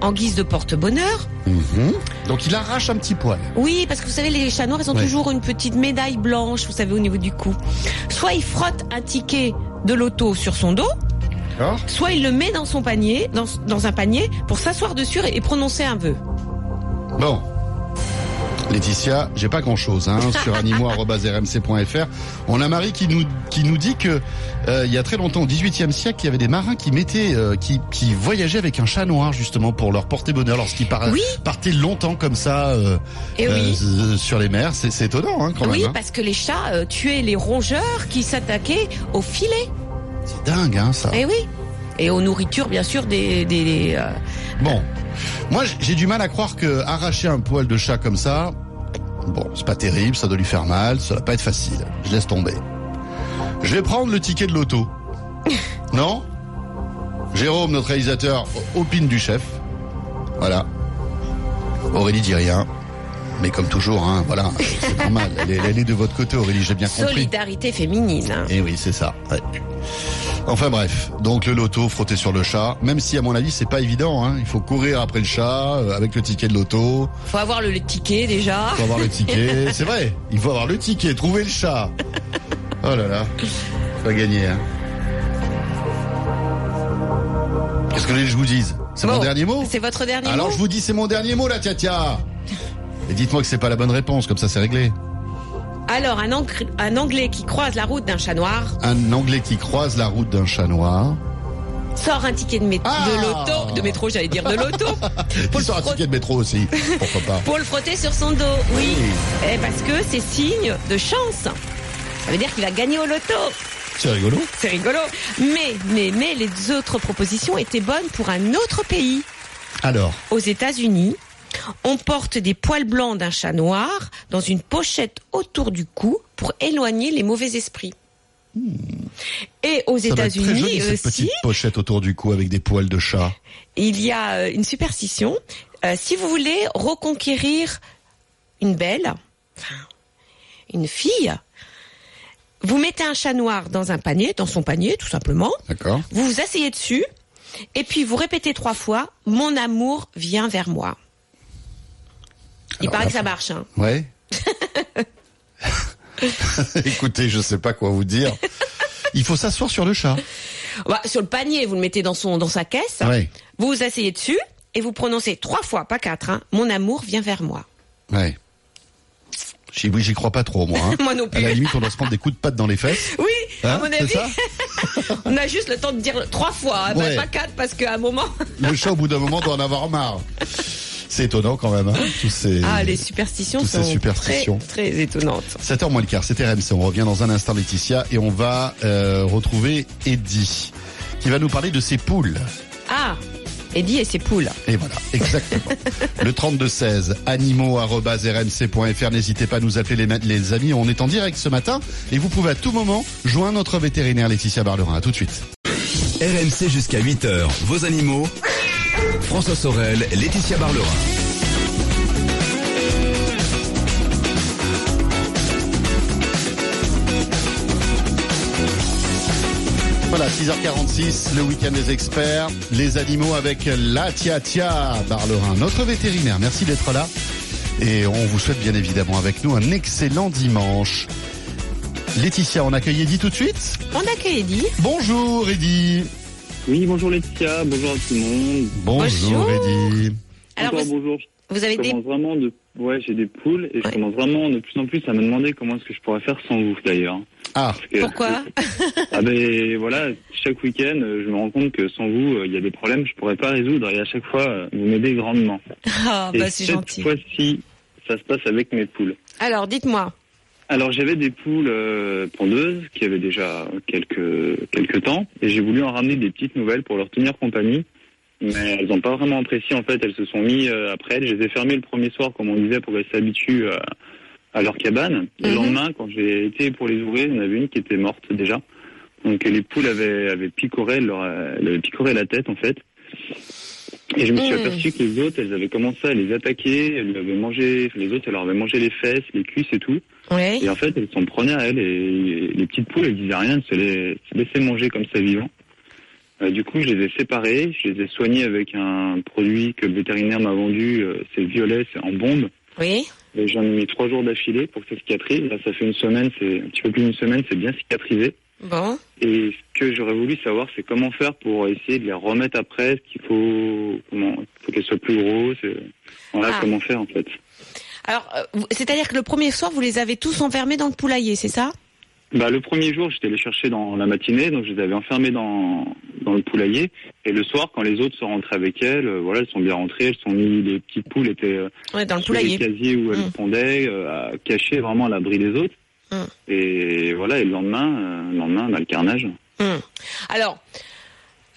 en guise de porte-bonheur. Mhm. Donc il arrache un petit poil. Oui, parce que vous savez, les chats noirs, ils ont Ouais. toujours une petite médaille blanche, vous savez, au niveau du cou. Soit il frotte un ticket de l'auto sur son dos, soit il le met dans son panier, dans, dans un panier, pour s'asseoir dessus et, et prononcer un vœu. Bon. Laetitia, j'ai pas grand chose hein, [LAUGHS] sur animaux.rmc.fr. On a Marie qui nous qui nous dit que euh, il y a très longtemps, au XVIIIe siècle, il y avait des marins qui mettaient, euh, qui, qui voyageaient avec un chat noir justement pour leur porter bonheur lorsqu'ils par- Oui. partaient longtemps comme ça euh, Eh oui. euh, sur les mers. C'est étonnant hein, quand Oui, même. hein. parce que les chats euh, tuaient les rongeurs qui s'attaquaient au filet. C'est dingue hein, ça. Eh oui. Et aux nourritures, bien sûr, des. des, des, euh, Bon, moi j'ai du mal à croire que arracher un poil de chat comme ça, bon, c'est pas terrible, ça doit lui faire mal, ça va pas être facile. Je laisse tomber. Je vais prendre le ticket de l'auto. [LAUGHS] non? Jérôme, notre réalisateur, opine du chef. Voilà. Aurélie dit rien. Mais comme toujours, hein, voilà, c'est normal. Elle est, elle est de votre côté, Aurélie, j'ai bien compris. solidarité féminine. hein. Et oui, c'est ça. ouais. Enfin bref, donc le loto frotté sur le chat, même si à mon avis c'est pas évident, hein. il faut courir après le chat euh, avec le ticket de loto, Faut avoir le, le ticket déjà. il faut avoir le [LAUGHS] ticket, c'est vrai, il faut avoir le ticket, trouver le chat. Oh là là, pas gagner. Hein. Qu'est-ce que je vous dise? C'est mon dernier mot? C'est votre dernier Alors mot je vous dis c'est mon dernier mot la tia tia. Et dites-moi que c'est pas la bonne réponse, comme ça c'est réglé. Alors, un, Ang- un Anglais qui croise la route d'un chat noir Un Anglais qui croise la route d'un chat noir. sort un ticket de, mé- Ah de loto, de métro, j'allais dire de loto, [LAUGHS] Il sort un ticket de métro aussi, pourquoi pas. pour le frotter sur son dos. Oui, Eh, parce que c'est signe de chance. Ça veut dire qu'il va gagner au loto. C'est rigolo. C'est rigolo. Mais, mais, mais les autres propositions étaient bonnes pour un autre pays. Alors, Aux États-Unis, on porte des poils blancs d'un chat noir dans une pochette autour du cou pour éloigner les mauvais esprits. Et aux États-Unis cette aussi, petite pochette autour du cou avec des poils de chat. il y a euh, une superstition. Euh, si vous voulez reconquérir une belle, enfin, une fille, vous mettez un chat noir dans un panier, dans son panier, tout simplement. D'accord Vous vous asseyez dessus, et puis vous répétez trois fois Mon amour vient vers moi. Il Alors paraît que ça marche. Hein. Ouais. [LAUGHS] Écoutez, je sais pas quoi vous dire. Il faut s'asseoir sur le chat. Bah, sur le panier, vous le mettez dans son dans sa caisse. Ouais. Vous vous asseyez dessus et vous prononcez trois fois, pas quatre. Hein, Mon amour vient vers moi. Ouais. J'y, oui, j'y crois pas trop, moi. hein. [LAUGHS] Moi non À plus. la limite, on doit se prendre des coups de patte dans les fesses. Oui, à Hein, mon avis, [LAUGHS] on a juste le temps de dire trois fois, bah, Ouais. pas quatre parce qu'à un moment. Le chat, au bout d'un moment, doit en avoir marre. C'est étonnant quand même. Hein, tous ces... Ah, les superstitions toutes ces sont superstitions. très très étonnantes. 7h moins le quart, c'était RMC. On revient dans un instant, Laetitia, et on va euh, retrouver Eddie, qui va nous parler de ses poules. Ah, Eddie et ses poules. Et voilà, exactement. [LAUGHS] le 3216, animaux.rmc.fr. N'hésitez pas à nous appeler les amis. On est en direct ce matin et vous pouvez à tout moment joindre notre vétérinaire Laetitia Barlerin. À tout de suite. RMC jusqu'à 8h, vos animaux. François Sorel, Laetitia Barlerin. Voilà, 6h46, le week-end des experts, les animaux avec la tia tia Barlerin, notre vétérinaire. Merci d'être là. Et on vous souhaite bien évidemment avec nous un excellent dimanche. Laetitia, on accueille Eddie tout de suite. On accueille Eddie. Bonjour Eddie. Oui, bonjour Laetitia, bonjour à tout le monde. Bonjour, Bonjour. Eddie. Alors, Encore vous, bonjour. vous avez Je des. vraiment de, ouais, j'ai des poules et je commence vraiment de plus en plus à me demander comment est-ce que je pourrais faire sans vous d'ailleurs. Ah, que- Pourquoi [LAUGHS] Ah ben voilà, chaque week-end, euh, je me rends compte que sans vous, euh, il y a des problèmes que je pourrais pas résoudre et à chaque fois, euh, vous m'aidez grandement. Ah, et bah c'est cette gentil. fois-ci, ça se passe avec mes poules. Alors, dites-moi. Alors j'avais des poules euh, pondeuses qui avaient déjà quelques quelques temps et j'ai voulu en ramener des petites nouvelles pour leur tenir compagnie. Mais elles n'ont pas vraiment apprécié en fait, elles se sont mis euh, après elles. Je les ai fermées le premier soir comme on disait pour qu'elles s'habituent à, à leur cabane. Le Mhm. lendemain quand j'ai été pour les ouvrir, il y en avait une qui était morte déjà. Donc les poules avaient, avaient picoré leur, elles avaient picoré la tête en fait. Et je me suis Mhm. aperçu que les autres, elles avaient commencé à les attaquer, elles avaient mangé, les autres, elles leur avaient mangé les fesses, les cuisses et tout. Et en fait, elles s'en prenaient à elles et les petites poules, elles disaient rien, elles se, les, se laissaient manger comme ça vivant. Euh, du coup, je les ai séparées, je les ai soignées avec un produit que le vétérinaire m'a vendu, euh, c'est violet, c'est en bombe. Oui. Et j'en ai mis trois jours d'affilée pour que ça cicatrise. Là, ça fait une semaine, c'est un petit peu plus d'une semaine, c'est bien cicatrisé. Bon. Et ce que j'aurais voulu savoir, c'est comment faire pour essayer de les remettre après. Qu'il faut, comment, faut qu'elles soient plus grosses. euh, Voilà, Ah. comment faire en fait. Alors, euh, c'est-à-dire que le premier soir, vous les avez tous enfermés dans le poulailler, c'est ça? Bah, le premier jour, j'étais les chercher dans la matinée, donc je les avais enfermés dans, dans le poulailler. Et le soir, quand les autres sont rentrés avec elles, euh, voilà, elles sont bien rentrées, elles sont mis, les petites poules étaient euh, Ouais, dans le sur les poulailler. casiers où elles Mm. pondaient, euh, cachées vraiment à l'abri des autres. Mm. Et voilà, et le lendemain, le lendemain, bah, le carnage. Hum. Alors,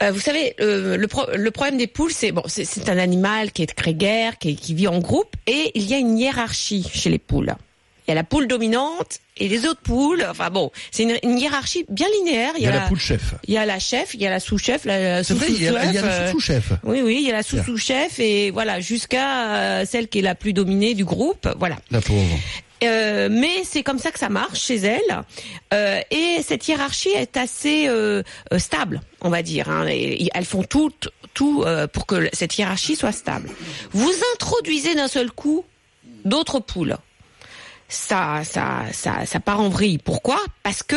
euh, vous savez, euh, le, pro- le problème des poules, c'est bon, c'est- un animal qui est grégaire, qui, qui vit en groupe, et il y a une hiérarchie chez les poules. Il y a la poule dominante et les autres poules. Enfin bon, c'est une, une hiérarchie bien linéaire. Il y a la poule chef. il y a la chef, il y a la sous-chef, la vrai, il y a, il y a sous-sous-chef, le euh, sous-chef. oui, oui, il y a la sous-sous-chef et voilà jusqu'à euh, celle qui est la plus dominée du groupe. Voilà. La pauvre. Euh, mais c'est comme ça que ça marche chez elles. Euh, et cette hiérarchie est assez euh, stable, on va dire. hein. Elles font tout, tout pour que cette hiérarchie soit stable. Vous introduisez d'un seul coup d'autres poules. Ça, ça, ça, ça part en vrille. Pourquoi? Parce que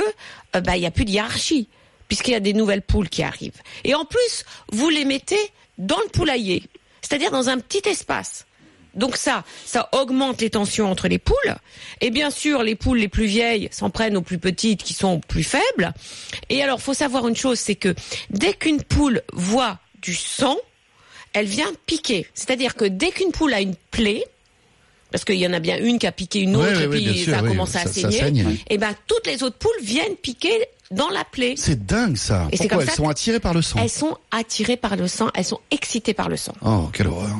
bah il y a plus de hiérarchie, puisqu'il y a des nouvelles poules qui arrivent. Et en plus, vous les mettez dans le poulailler, c'est-à-dire dans un petit espace. Donc ça, ça augmente les tensions entre les poules. Et bien sûr, les poules les plus vieilles s'en prennent aux plus petites qui sont plus faibles. Et alors, faut savoir une chose, c'est que dès qu'une poule voit du sang, elle vient piquer. C'est-à-dire que dès qu'une poule a une plaie, parce qu'il y en a bien une qui a piqué une autre ouais, et puis sûr, ça a oui, commencé à saigner, saigne. et ben toutes les autres poules viennent piquer dans la plaie. C'est dingue ça. Et c'est Pourquoi comme elles ça sont attirées par le sang Elles sont attirées par le sang, elles sont excitées par le sang. Oh, quelle horreur.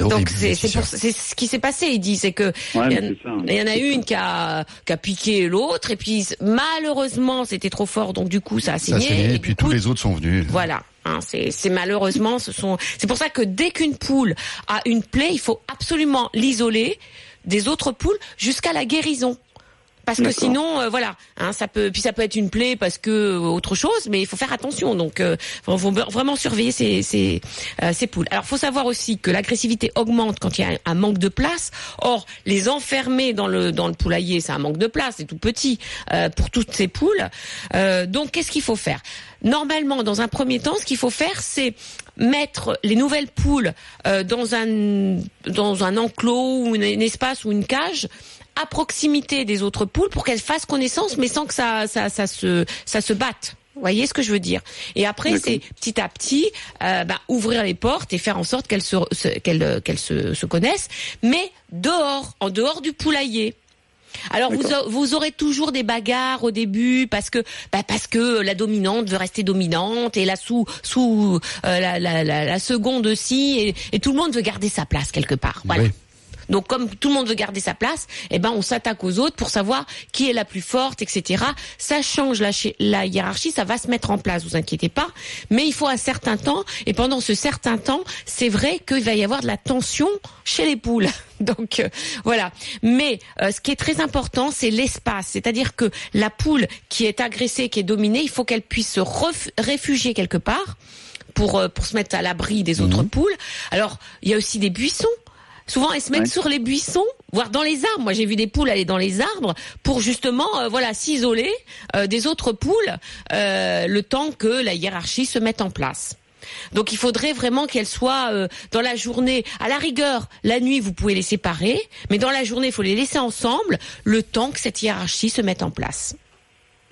Donc c'est c'est Laetitia. pour- c'est ce qui s'est passé. Il dit c'est que Ouais, il y, en- c'est ça, hein. il y en a une qui a qui a piqué l'autre et puis malheureusement c'était trop fort donc du coup ça a Ça a saigné. saigné, et puis coup, tous les autres sont venus. Voilà. Hein, c'est c'est malheureusement ce sont c'est pour ça que dès qu'une poule a une plaie il faut absolument l'isoler des autres poules jusqu'à la guérison. Parce que sinon, euh, voilà, hein, ça peut, puis ça peut être une plaie parce que euh, autre chose, mais il faut faire attention. Donc, euh, faut, faut vraiment surveiller ces, ces, euh, ces poules. Alors, faut savoir aussi que l'agressivité augmente quand il y a un, un manque de place. Or, les enfermer dans le dans le poulailler, c'est un manque de place, c'est tout petit euh, pour toutes ces poules. Euh, donc, qu'est-ce qu'il faut faire? Normalement, dans un premier temps, ce qu'il faut faire, c'est mettre les nouvelles poules euh, dans un dans un enclos ou un, un espace ou une cage à proximité des autres poules pour qu'elles fassent connaissance, mais sans que ça ça ça se ça se batte. Vous voyez ce que je veux dire? Et après, c'est petit à petit euh, bah, ouvrir les portes et faire en sorte qu'elles se, qu'elles euh, qu'elles se, se connaissent, mais dehors, en dehors du poulailler. Alors vous, a- vous aurez toujours des bagarres au début parce que bah, parce que la dominante veut rester dominante et la sous sous euh, la, la, la, la seconde aussi et, et tout le monde veut garder sa place quelque part. Voilà. Oui. Donc comme tout le monde veut garder sa place, eh ben on s'attaque aux autres pour savoir qui est la plus forte, etc. Ça change la, la hiérarchie, ça va se mettre en place, vous inquiétez pas. Mais il faut un certain temps, et pendant ce certain temps, c'est vrai qu'il va y avoir de la tension chez les poules. [LAUGHS] Donc euh, voilà. Mais euh, ce qui est très important, c'est l'espace. C'est-à-dire que la poule qui est agressée, qui est dominée, il faut qu'elle puisse se réfugier quelque part pour euh, pour se mettre à l'abri des autres poules. Alors il y a aussi des buissons. Souvent, elles se mettent Ouais. sur les buissons, voire dans les arbres. Moi, j'ai vu des poules aller dans les arbres pour justement, euh, voilà, s'isoler euh, des autres poules euh, le temps que la hiérarchie se mette en place. Donc, il faudrait vraiment qu'elles soient euh, dans la journée. À la rigueur, la nuit, vous pouvez les séparer, mais dans la journée, il faut les laisser ensemble le temps que cette hiérarchie se mette en place.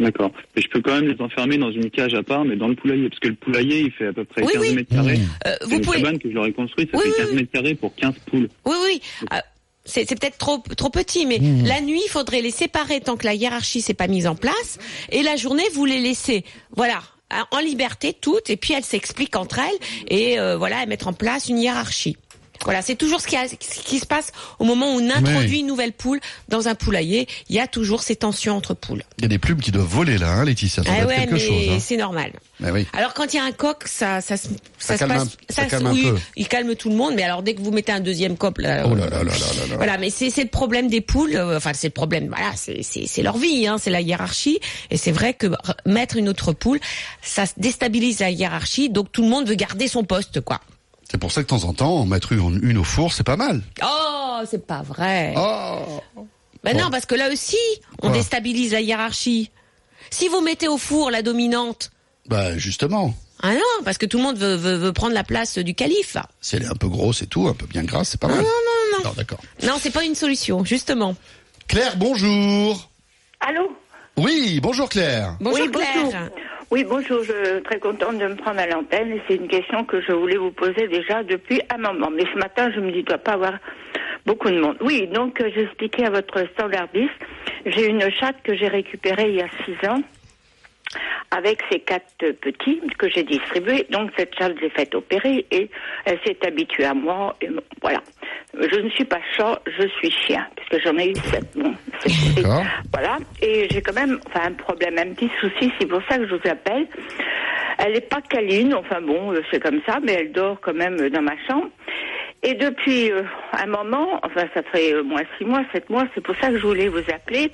D'accord. Mais je peux quand même les enfermer dans une cage à part, mais dans le poulailler. Parce que le poulailler, il fait à peu près Oui, 15 oui. mètres carrés. Mmh. Euh, C'est vous une pouvez. cabane que je leur ai construite, ça Oui, fait oui, 15 oui. mètres carrés pour 15 poules. Oui, oui. euh, c'est c'est peut-être trop trop petit, mais Mmh. la nuit, il faudrait les séparer tant que la hiérarchie s'est pas mise en place. Et la journée, vous les laissez, voilà, en liberté toutes, et puis elles s'expliquent entre elles et euh, voilà, elles mettent en place une hiérarchie. Voilà, c'est toujours ce qui, a- ce qui se passe au moment où on introduit Oui. une nouvelle poule dans un poulailler. Il y a toujours ces tensions entre poules. Il y a des plumes qui doivent voler là, hein, Laetitia. Ça Ah ouais, quelque mais chose. hein. c'est normal. Mais oui. Alors quand il y a un coq, ça, ça, se- ça, se calme passe, un- ça se- calme un oui, peu. il calme tout le monde. Mais alors dès que vous mettez un deuxième coq, là, Oh là là là là là là. voilà, mais c'est le problème des poules. euh, Enfin, c'est le problème. Voilà, c'est leur vie, hein, c'est la hiérarchie. Et c'est vrai que mettre une autre poule, ça déstabilise la hiérarchie. Donc tout le monde veut garder son poste, quoi. C'est pour ça que de temps en temps, en mettre une, une au four, c'est pas mal. Oh, c'est pas vrai. Oh Ben Bon. non, parce que là aussi, on Quoi déstabilise la hiérarchie. Si vous mettez au four la dominante, Bah justement, ah non, parce que tout le monde veut, veut, veut prendre la place du calife. si elle est un peu grosse et tout, un peu bien grasse, c'est pas Non, mal. non, non. Non, d'accord. Non, c'est pas une solution, justement. Claire, bonjour. Allô? Oui, bonjour Claire. Bonjour Oui, Claire. bonjour. Oui, bonjour, je suis très contente de me prendre à l'antenne. et C'est une question que je voulais vous poser déjà depuis un moment. Mais ce matin, je me dis, il ne doit pas avoir beaucoup de monde. Oui, donc euh, j'expliquais à votre standardiste, j'ai une chatte que j'ai récupérée il y a six ans avec ses quatre petits que j'ai distribués. Donc cette je l'ai faite opérer et elle s'est habituée à moi. Et voilà. Je ne suis pas chat, je suis chien, puisque j'en ai eu sept. Bon, voilà. Et j'ai quand même enfin, un problème, un petit souci, c'est pour ça que je vous appelle. Elle n'est pas câline, enfin bon, euh, c'est comme ça, mais elle dort quand même dans ma chambre. Et depuis euh, un moment, enfin ça fait euh, moins six mois, sept mois, c'est pour ça que je voulais vous appeler.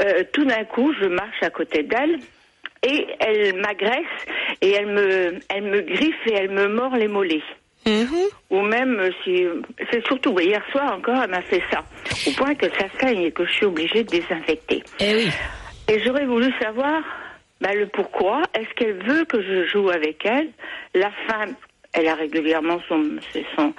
Euh, tout d'un coup, je marche à côté d'elle et elle m'agresse et elle me, elle me griffe et elle me mord les mollets. Mhm. Ou même euh, si c'est surtout hier soir encore, elle m'a fait ça, au point que ça saigne et que je suis obligée de désinfecter. Eh oui. Et j'aurais voulu savoir bah, le pourquoi. Est-ce qu'elle veut que je joue avec elle? La femme, elle a régulièrement son, son,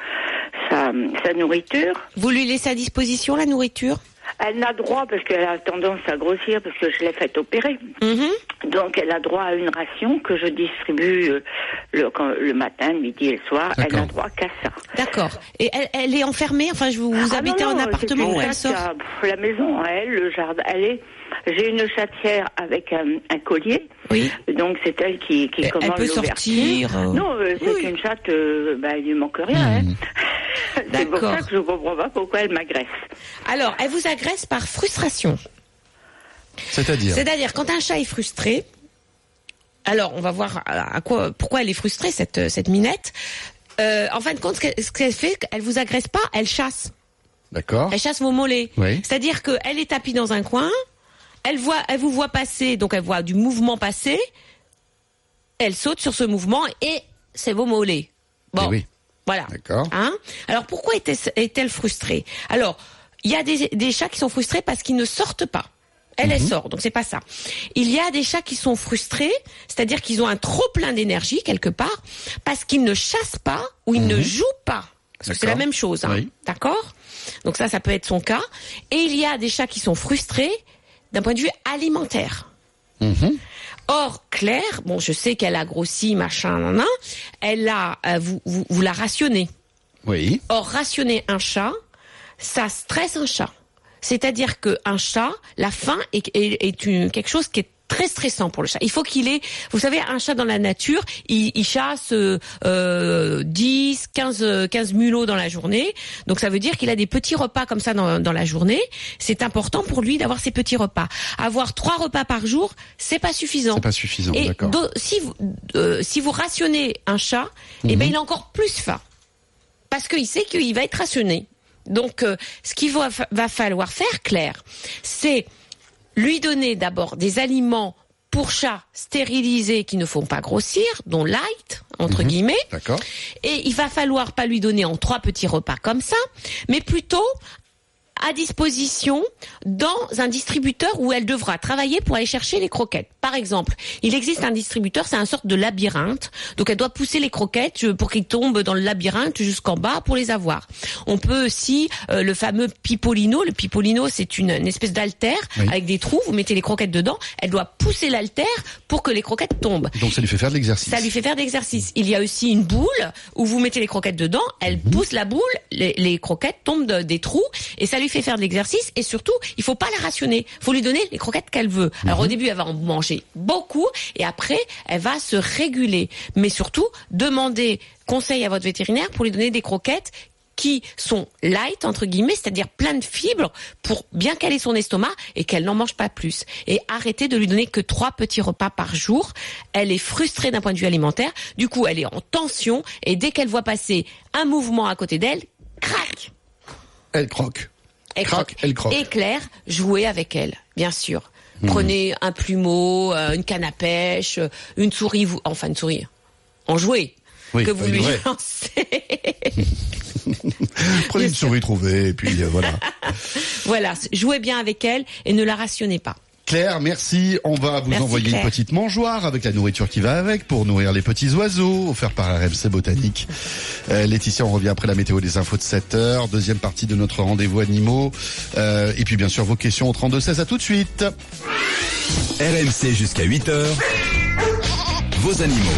sa, sa nourriture. Vous lui laissez à disposition la nourriture? Elle n'a droit, parce qu'elle a tendance à grossir, parce que je l'ai faite opérer. Mhm. Donc elle a droit à une ration que je distribue euh, le, quand- le matin, le midi et le soir. Elle n'a droit qu'à ça. D'accord. Et elle, elle est enfermée Enfin, je vous, vous Ah habitez non, en non, appartement ou une elle sort à- pff, La maison, elle, le jardin, elle est. J'ai une chatière avec un, un collier. Oui. Donc c'est elle qui, qui Elle- elle commande peut l'ouverture. sortir, euh, Non, euh, c'est oui. une chatte, euh, bah, il lui manque rien. hein. [LAUGHS] c'est pour D'accord. ça que je comprends pas pourquoi elle m'agresse. Alors, elle vous agresse par frustration. C'est-à-dire C'est-à-dire, quand un chat est frustré, alors on va voir à à quoi, pourquoi elle est frustrée, cette, cette minette. Euh, en fin de compte, ce qu'elle- fait, elle vous agresse pas, elle chasse. D'accord. Elle chasse vos mollets. Oui. C'est-à-dire qu'elle est tapie dans un coin, elle voit, elle vous voit passer, donc elle voit du mouvement passer, elle saute sur ce mouvement et c'est vos mollets. Bon. Eh oui. Voilà. D'accord. Hein? Alors pourquoi est-elle frustrée? Alors, il y a des, des chats qui sont frustrés parce qu'ils ne sortent pas. Elle, elle sort, donc c'est pas ça. Il y a des chats qui sont frustrés, c'est-à-dire qu'ils ont un trop plein d'énergie quelque part, parce qu'ils ne chassent pas ou ils ne jouent pas. C'est la même chose, hein. Oui. d'accord? Donc ça, ça peut être son cas. Et il y a des chats qui sont frustrés d'un point de vue alimentaire. Mhm. Or, Claire, bon, je sais qu'elle a grossi, machin, nan, nan, elle a, euh, vous, vous, vous la rationnez. Oui. Or, rationner un chat, ça stresse un chat. C'est-à-dire que un chat, la faim est, est, est une, quelque chose qui est très stressant pour le chat. Il faut qu'il ait, vous savez, un chat dans la nature, il, il chasse euh, euh, 10, 15, euh, 15 mulots dans la journée. Donc ça veut dire qu'il a des petits repas comme ça dans, dans la journée. C'est important pour lui d'avoir ces petits repas. Avoir trois repas par jour, c'est pas suffisant. C'est pas suffisant, Et si vous euh, si vous rationnez un chat, eh ben il a encore plus faim parce qu'il sait qu'il va être rationné. Donc, euh, ce qu'il va, va falloir faire, Claire, c'est lui donner d'abord des aliments pour chats stérilisés qui ne font pas grossir, dont light, entre guillemets. D'accord. Et il va falloir pas lui donner en trois petits repas comme ça, mais plutôt à disposition dans un distributeur où elle devra travailler pour aller chercher les croquettes. Par exemple, il existe un distributeur, c'est un sorte de labyrinthe. Donc elle doit pousser les croquettes pour qu'ils tombent dans le labyrinthe jusqu'en bas pour les avoir. On peut aussi euh, le fameux pipolino. Le pipolino, c'est une, une espèce d'altère Oui. avec des trous. Vous mettez les croquettes dedans. Elle doit pousser l'altère pour que les croquettes tombent. Donc ça lui fait faire de l'exercice. Ça lui fait faire d'exercice. Il y a aussi une boule où vous mettez les croquettes dedans, elle Mhm. pousse la boule, les, les croquettes tombent de- des trous et ça lui fait faire de l'exercice et surtout, il faut pas la rationner. faut lui donner les croquettes qu'elle veut. Alors au Mhm. début, elle va en manger beaucoup et après, elle va se réguler. Mais surtout, demandez conseil à votre vétérinaire pour lui donner des croquettes qui sont light entre guillemets, c'est-à-dire plein de fibres pour bien caler son estomac et qu'elle n'en mange pas plus. Et arrêtez de lui donner que trois petits repas par jour. Elle est frustrée d'un point de vue alimentaire. Du coup, elle est en tension et dès qu'elle voit passer un mouvement à côté d'elle, crac, Elle croque. Elle croque. elle croque. Et Claire, jouez avec elle, bien sûr. Prenez un plumeau, euh, une canne à pêche, euh, une souris, vous, enfin une souris, en jouet. Oui, que vous lui lancez. [LAUGHS] Prenez une souris trouvée et puis euh, voilà. [LAUGHS] voilà, jouez bien avec elle et ne la rationnez pas. Claire, merci. On va vous Merci, envoyer Claire. une petite mangeoire avec la nourriture qui va avec pour nourrir les petits oiseaux, offert par RMC Botanique. Euh, Laetitia, on revient après la météo des infos de 7 heures. Deuxième partie de notre rendez-vous animaux. Euh, et puis bien sûr vos questions au 32 16. À tout de suite. RMC jusqu'à 8h. Vos animaux.